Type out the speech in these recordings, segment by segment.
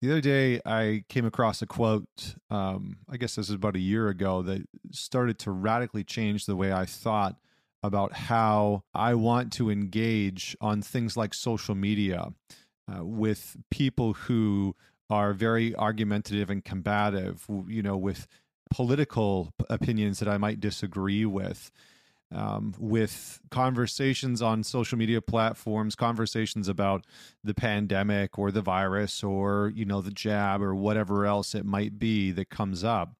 The other day, I came across a quote, um, I guess this is about a year ago, that started to radically change the way I thought about how I want to engage on things like social media uh, with people who are very argumentative and combative, you know, with political opinions that I might disagree with um, with conversations on social media platforms, conversations about the pandemic or the virus or you know the jab or whatever else it might be that comes up.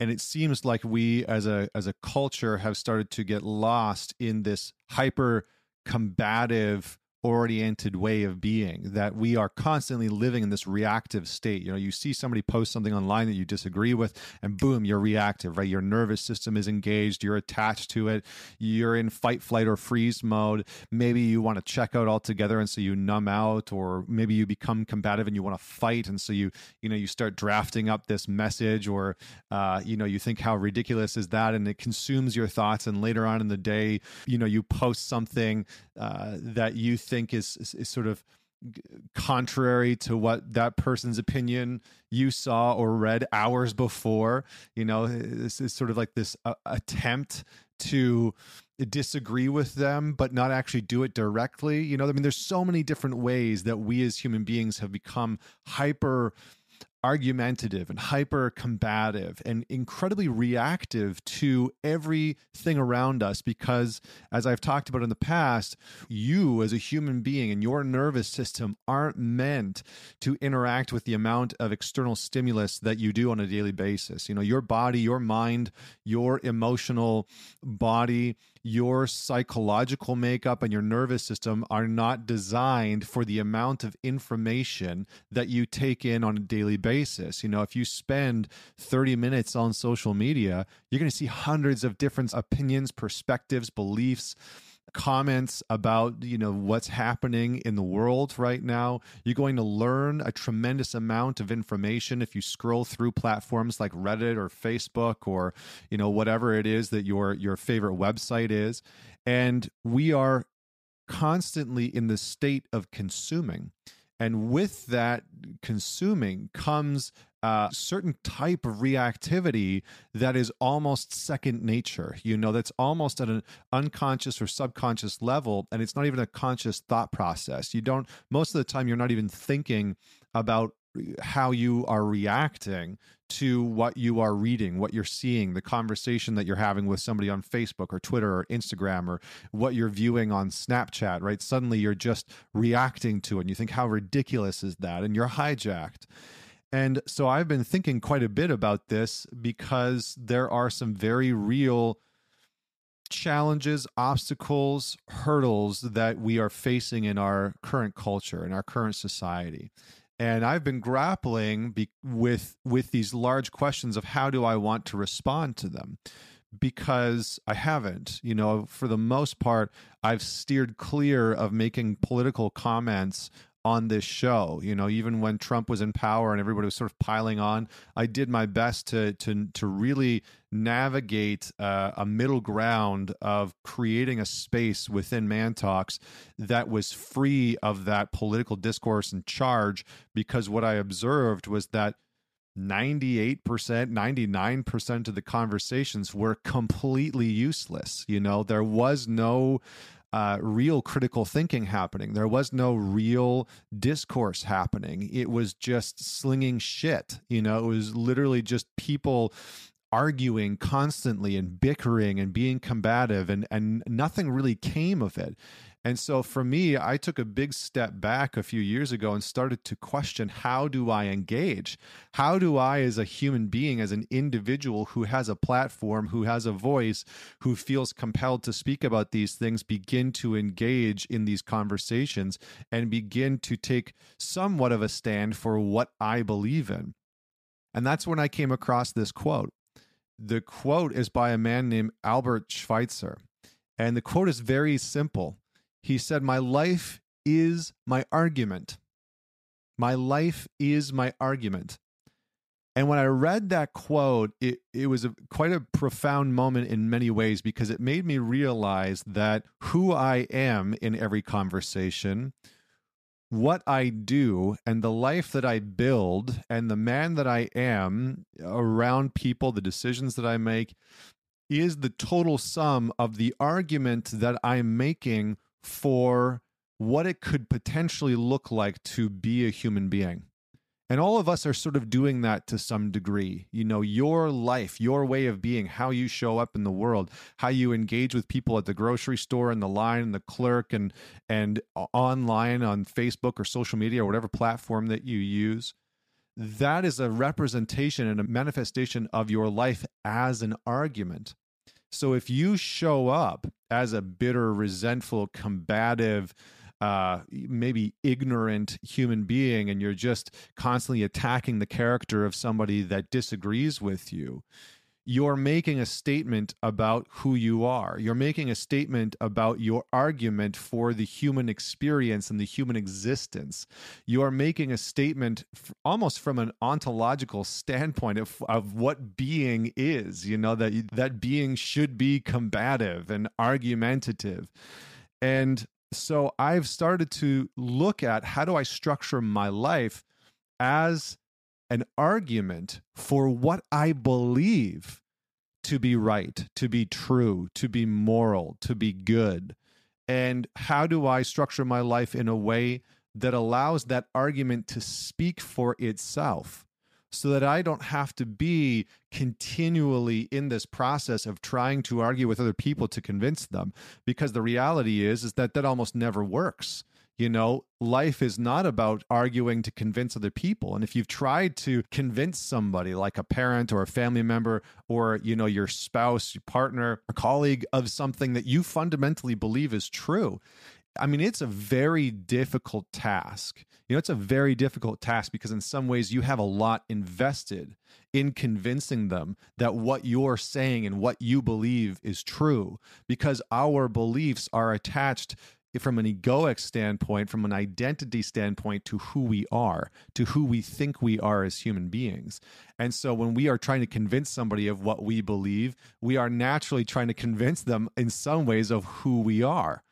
And it seems like we as a as a culture have started to get lost in this hyper combative oriented way of being that we are constantly living in this reactive state. You know you see somebody post something online that you disagree with and boom you're reactive right? Your nervous system is engaged you're attached to it you're in fight flight or freeze mode. Maybe you want to check out altogether and so you numb out or maybe you become combative and you want to fight and so you you know you start drafting up this message or uh, you know you think how ridiculous is that? And it consumes your thoughts and later on in the day you know you post something uh, that you think think is, is, is sort of contrary to what that person's opinion you saw or read hours before you know this is sort of like this uh, attempt to disagree with them but not actually do it directly you know i mean? There's so many different ways that we as human beings have become hyper argumentative and hyper combative and incredibly reactive to everything around us because as I've talked about in the past you as a human being and your nervous system aren't meant to interact with the amount of external stimulus that you do on a daily basis. You know your body your mind your emotional body your psychological makeup and your nervous system are not designed for the amount of information that you take in on a daily basis. You know, if you spend 30 minutes on social media, you're going to see hundreds of different opinions, perspectives, beliefs comments about you know what's happening in the world right now. You're going to learn a tremendous amount of information if you scroll through platforms like reddit or facebook or you know whatever it is that your your favorite website is. And we are constantly in the state of consuming and with that consuming comes a certain type of reactivity that is almost second nature. You know, that's almost at an unconscious or subconscious level, and it's not even a conscious thought process. You don't, most of the time, you're not even thinking about how you are reacting to what you are reading, what you're seeing, the conversation that you're having with somebody on Facebook or Twitter or Instagram or what you're viewing on Snapchat, right? Suddenly you're just reacting to it and you think, how ridiculous is that? And you're hijacked. And so I've been thinking quite a bit about this because there are some very real challenges, obstacles, hurdles that we are facing in our current culture, in our current society and I've been grappling be- with with these large questions of how do I want to respond to them because I haven't. You know, for the most part, I've steered clear of making political comments on this show. You know, even when Trump was in power and everybody was sort of piling on, I did my best to to to really navigate uh, a middle ground of creating a space within Man Talks that was free of that political discourse and charge. Because what I observed was that 98%, 99% of the conversations were completely useless. You know, there was no uh, real critical thinking happening. There was no real discourse happening. It was just slinging shit. You know, it was literally just people arguing constantly and bickering and being combative and and nothing really came of it. And so for me, I took a big step back a few years ago and started to question how do I engage? How do I as a human being as an individual who has a platform, who has a voice, who feels compelled to speak about these things begin to engage in these conversations and begin to take somewhat of a stand for what I believe in? And that's when I came across this quote. The quote is by a man named Albert Schweitzer. And the quote is very simple. He said, My life is my argument. My life is my argument. And when I read that quote, it, it was a, quite a profound moment in many ways because it made me realize that who I am in every conversation what I do and the life that I build and the man that I am around people, the decisions that I make, is the total sum of the argument that I'm making for what it could potentially look like to be a human being. And all of us are sort of doing that to some degree. You know, your life, your way of being, how you show up in the world, how you engage with people at the grocery store and the line and the clerk and and uh, online on Facebook or social media or whatever platform that you use. That is a representation and a manifestation of your life as an argument. So if you show up as a bitter, resentful, combative, uh, maybe ignorant human being and you're just constantly attacking the character of somebody that disagrees with you, you're making a statement about who you are. You're making a statement about your argument for the human experience and the human existence. You are making a statement f- almost from an ontological standpoint of, of what being is, you know, that, that being should be combative and argumentative. And so I've started to look at how do I structure my life as an argument for what I believe to be right, to be true, to be moral, to be good. And how do I structure my life in a way that allows that argument to speak for itself? So that I don't have to be continually in this process of trying to argue with other people to convince them. Because the reality is is that that almost never works. You know life is not about arguing to convince other people. And if you've tried to convince somebody like a parent or a family member or you know your spouse your partner a colleague of something that you fundamentally believe is true I mean, it's a very difficult task. You know, it's a very difficult task because, in some ways, you have a lot invested in convincing them that what you're saying and what you believe is true because our beliefs are attached from an egoic standpoint, from an identity standpoint, to who we are, to who we think we are as human beings. And so when we are trying to convince somebody of what we believe, we are naturally trying to convince them in some ways of who we are.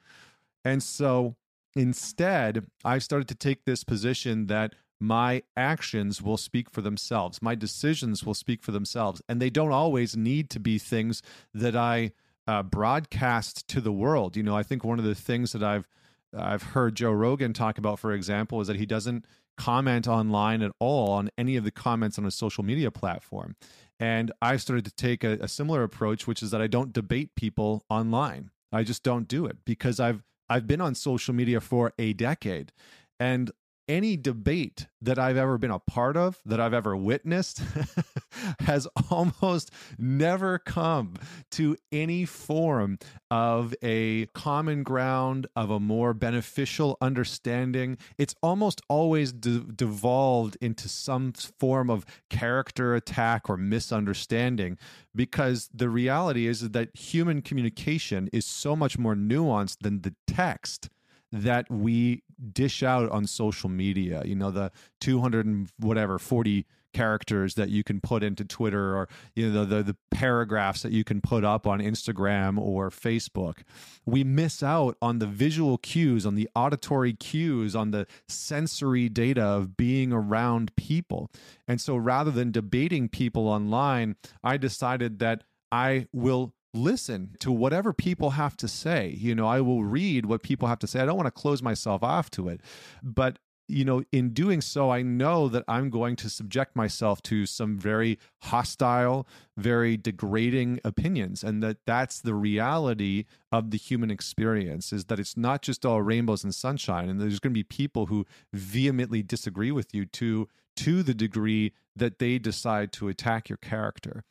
And so instead, I've started to take this position that my actions will speak for themselves. My decisions will speak for themselves. And they don't always need to be things that I uh, broadcast to the world. You know, I think one of the things that I've I've heard Joe Rogan talk about, for example, is that he doesn't comment online at all on any of the comments on a social media platform. And I've started to take a, a similar approach, which is that I don't debate people online. I just don't do it because I've I've been on social media for a decade. And any debate that I've ever been a part of, that I've ever witnessed, has almost never come to any form of a common ground, of a more beneficial understanding. It's almost always de- devolved into some form of character attack or misunderstanding because the reality is that human communication is so much more nuanced than the text that we dish out on social media. You know, the 200 and whatever, 40 characters that you can put into Twitter or, you know, the, the paragraphs that you can put up on Instagram or Facebook. We miss out on the visual cues, on the auditory cues, on the sensory data of being around people. And so rather than debating people online, I decided that I will listen to whatever people have to say. You know, I will read what people have to say. I don't want to close myself off to it. But, you know, in doing so, I know that I'm going to subject myself to some very hostile, very degrading opinions. And that that's the reality of the human experience is that it's not just all rainbows and sunshine. And there's going to be people who vehemently disagree with you to to the degree that they decide to attack your character.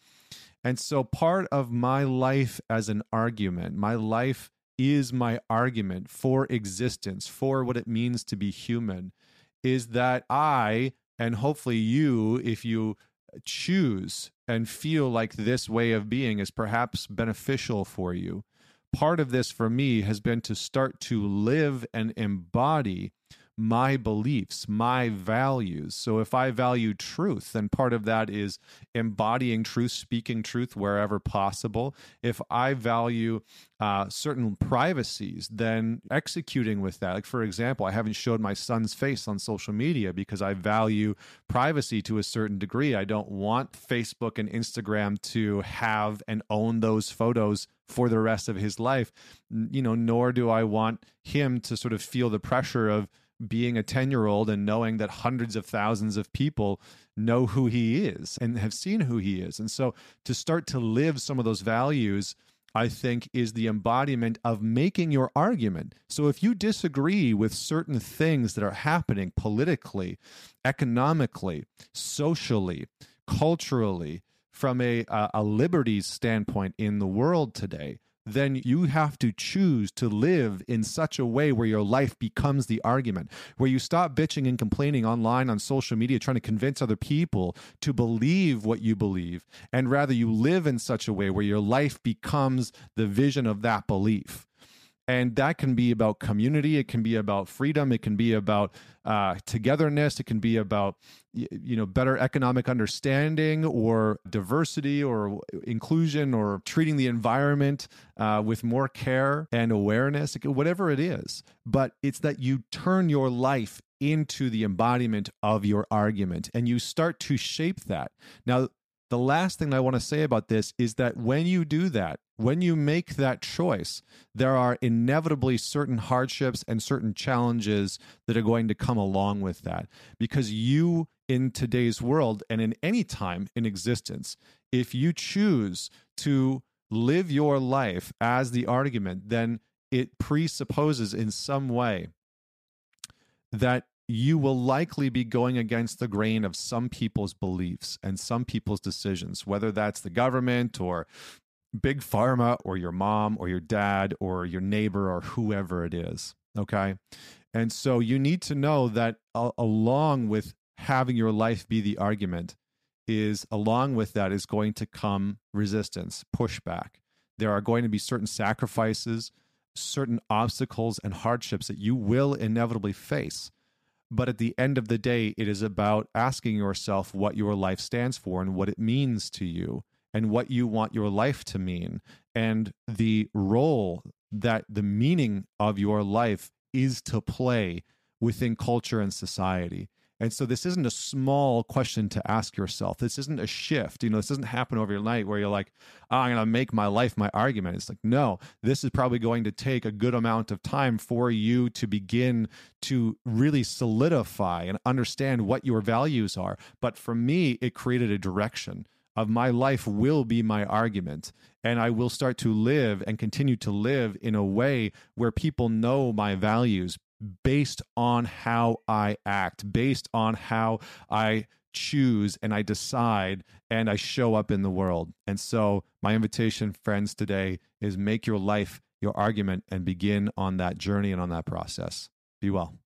And so part of my life as an argument, my life is my argument for existence, for what it means to be human, is that I, and hopefully you, if you choose and feel like this way of being is perhaps beneficial for you, part of this for me has been to start to live and embody my beliefs, my values. So if I value truth, then part of that is embodying truth, speaking truth wherever possible. If I value uh, certain privacies, then executing with that. Like, for example, I haven't showed my son's face on social media because I value privacy to a certain degree. I don't want Facebook and Instagram to have and own those photos for the rest of his life. You know, nor do I want him to sort of feel the pressure of being a 10 year old and knowing that hundreds of thousands of people know who he is and have seen who he is. And so to start to live some of those values, I think, is the embodiment of making your argument. So if you disagree with certain things that are happening politically, economically, socially, culturally, from a, a liberties standpoint in the world today, then you have to choose to live in such a way where your life becomes the argument, where you stop bitching and complaining online on social media, trying to convince other people to believe what you believe, and rather you live in such a way where your life becomes the vision of that belief and that can be about community it can be about freedom it can be about uh, togetherness it can be about you know better economic understanding or diversity or inclusion or treating the environment uh, with more care and awareness whatever it is. But it's that you turn your life into the embodiment of your argument and you start to shape that. Now the last thing I want to say about this is that when you do that, when you make that choice, there are inevitably certain hardships and certain challenges that are going to come along with that. Because you, in today's world and in any time in existence, if you choose to live your life as the argument, then it presupposes in some way that you will likely be going against the grain of some people's beliefs and some people's decisions, whether that's the government or big pharma or your mom or your dad or your neighbor or whoever it is. Okay. And so you need to know that along with having your life be the argument, is along with that is going to come resistance, pushback. There are going to be certain sacrifices, certain obstacles and hardships that you will inevitably face. But at the end of the day, it is about asking yourself what your life stands for and what it means to you and what you want your life to mean and the role that the meaning of your life is to play within culture and society. And so this isn't a small question to ask yourself. This isn't a shift. You know, this doesn't happen over your night where you're like, oh, I'm going to make my life my argument. It's like, no, this is probably going to take a good amount of time for you to begin to really solidify and understand what your values are. But for me, it created a direction of my life will be my argument and I will start to live and continue to live in a way where people know my values based on how I act, based on how I choose and I decide and I show up in the world. And so, my invitation, friends, today is make your life your argument and begin on that journey and on that process. Be well.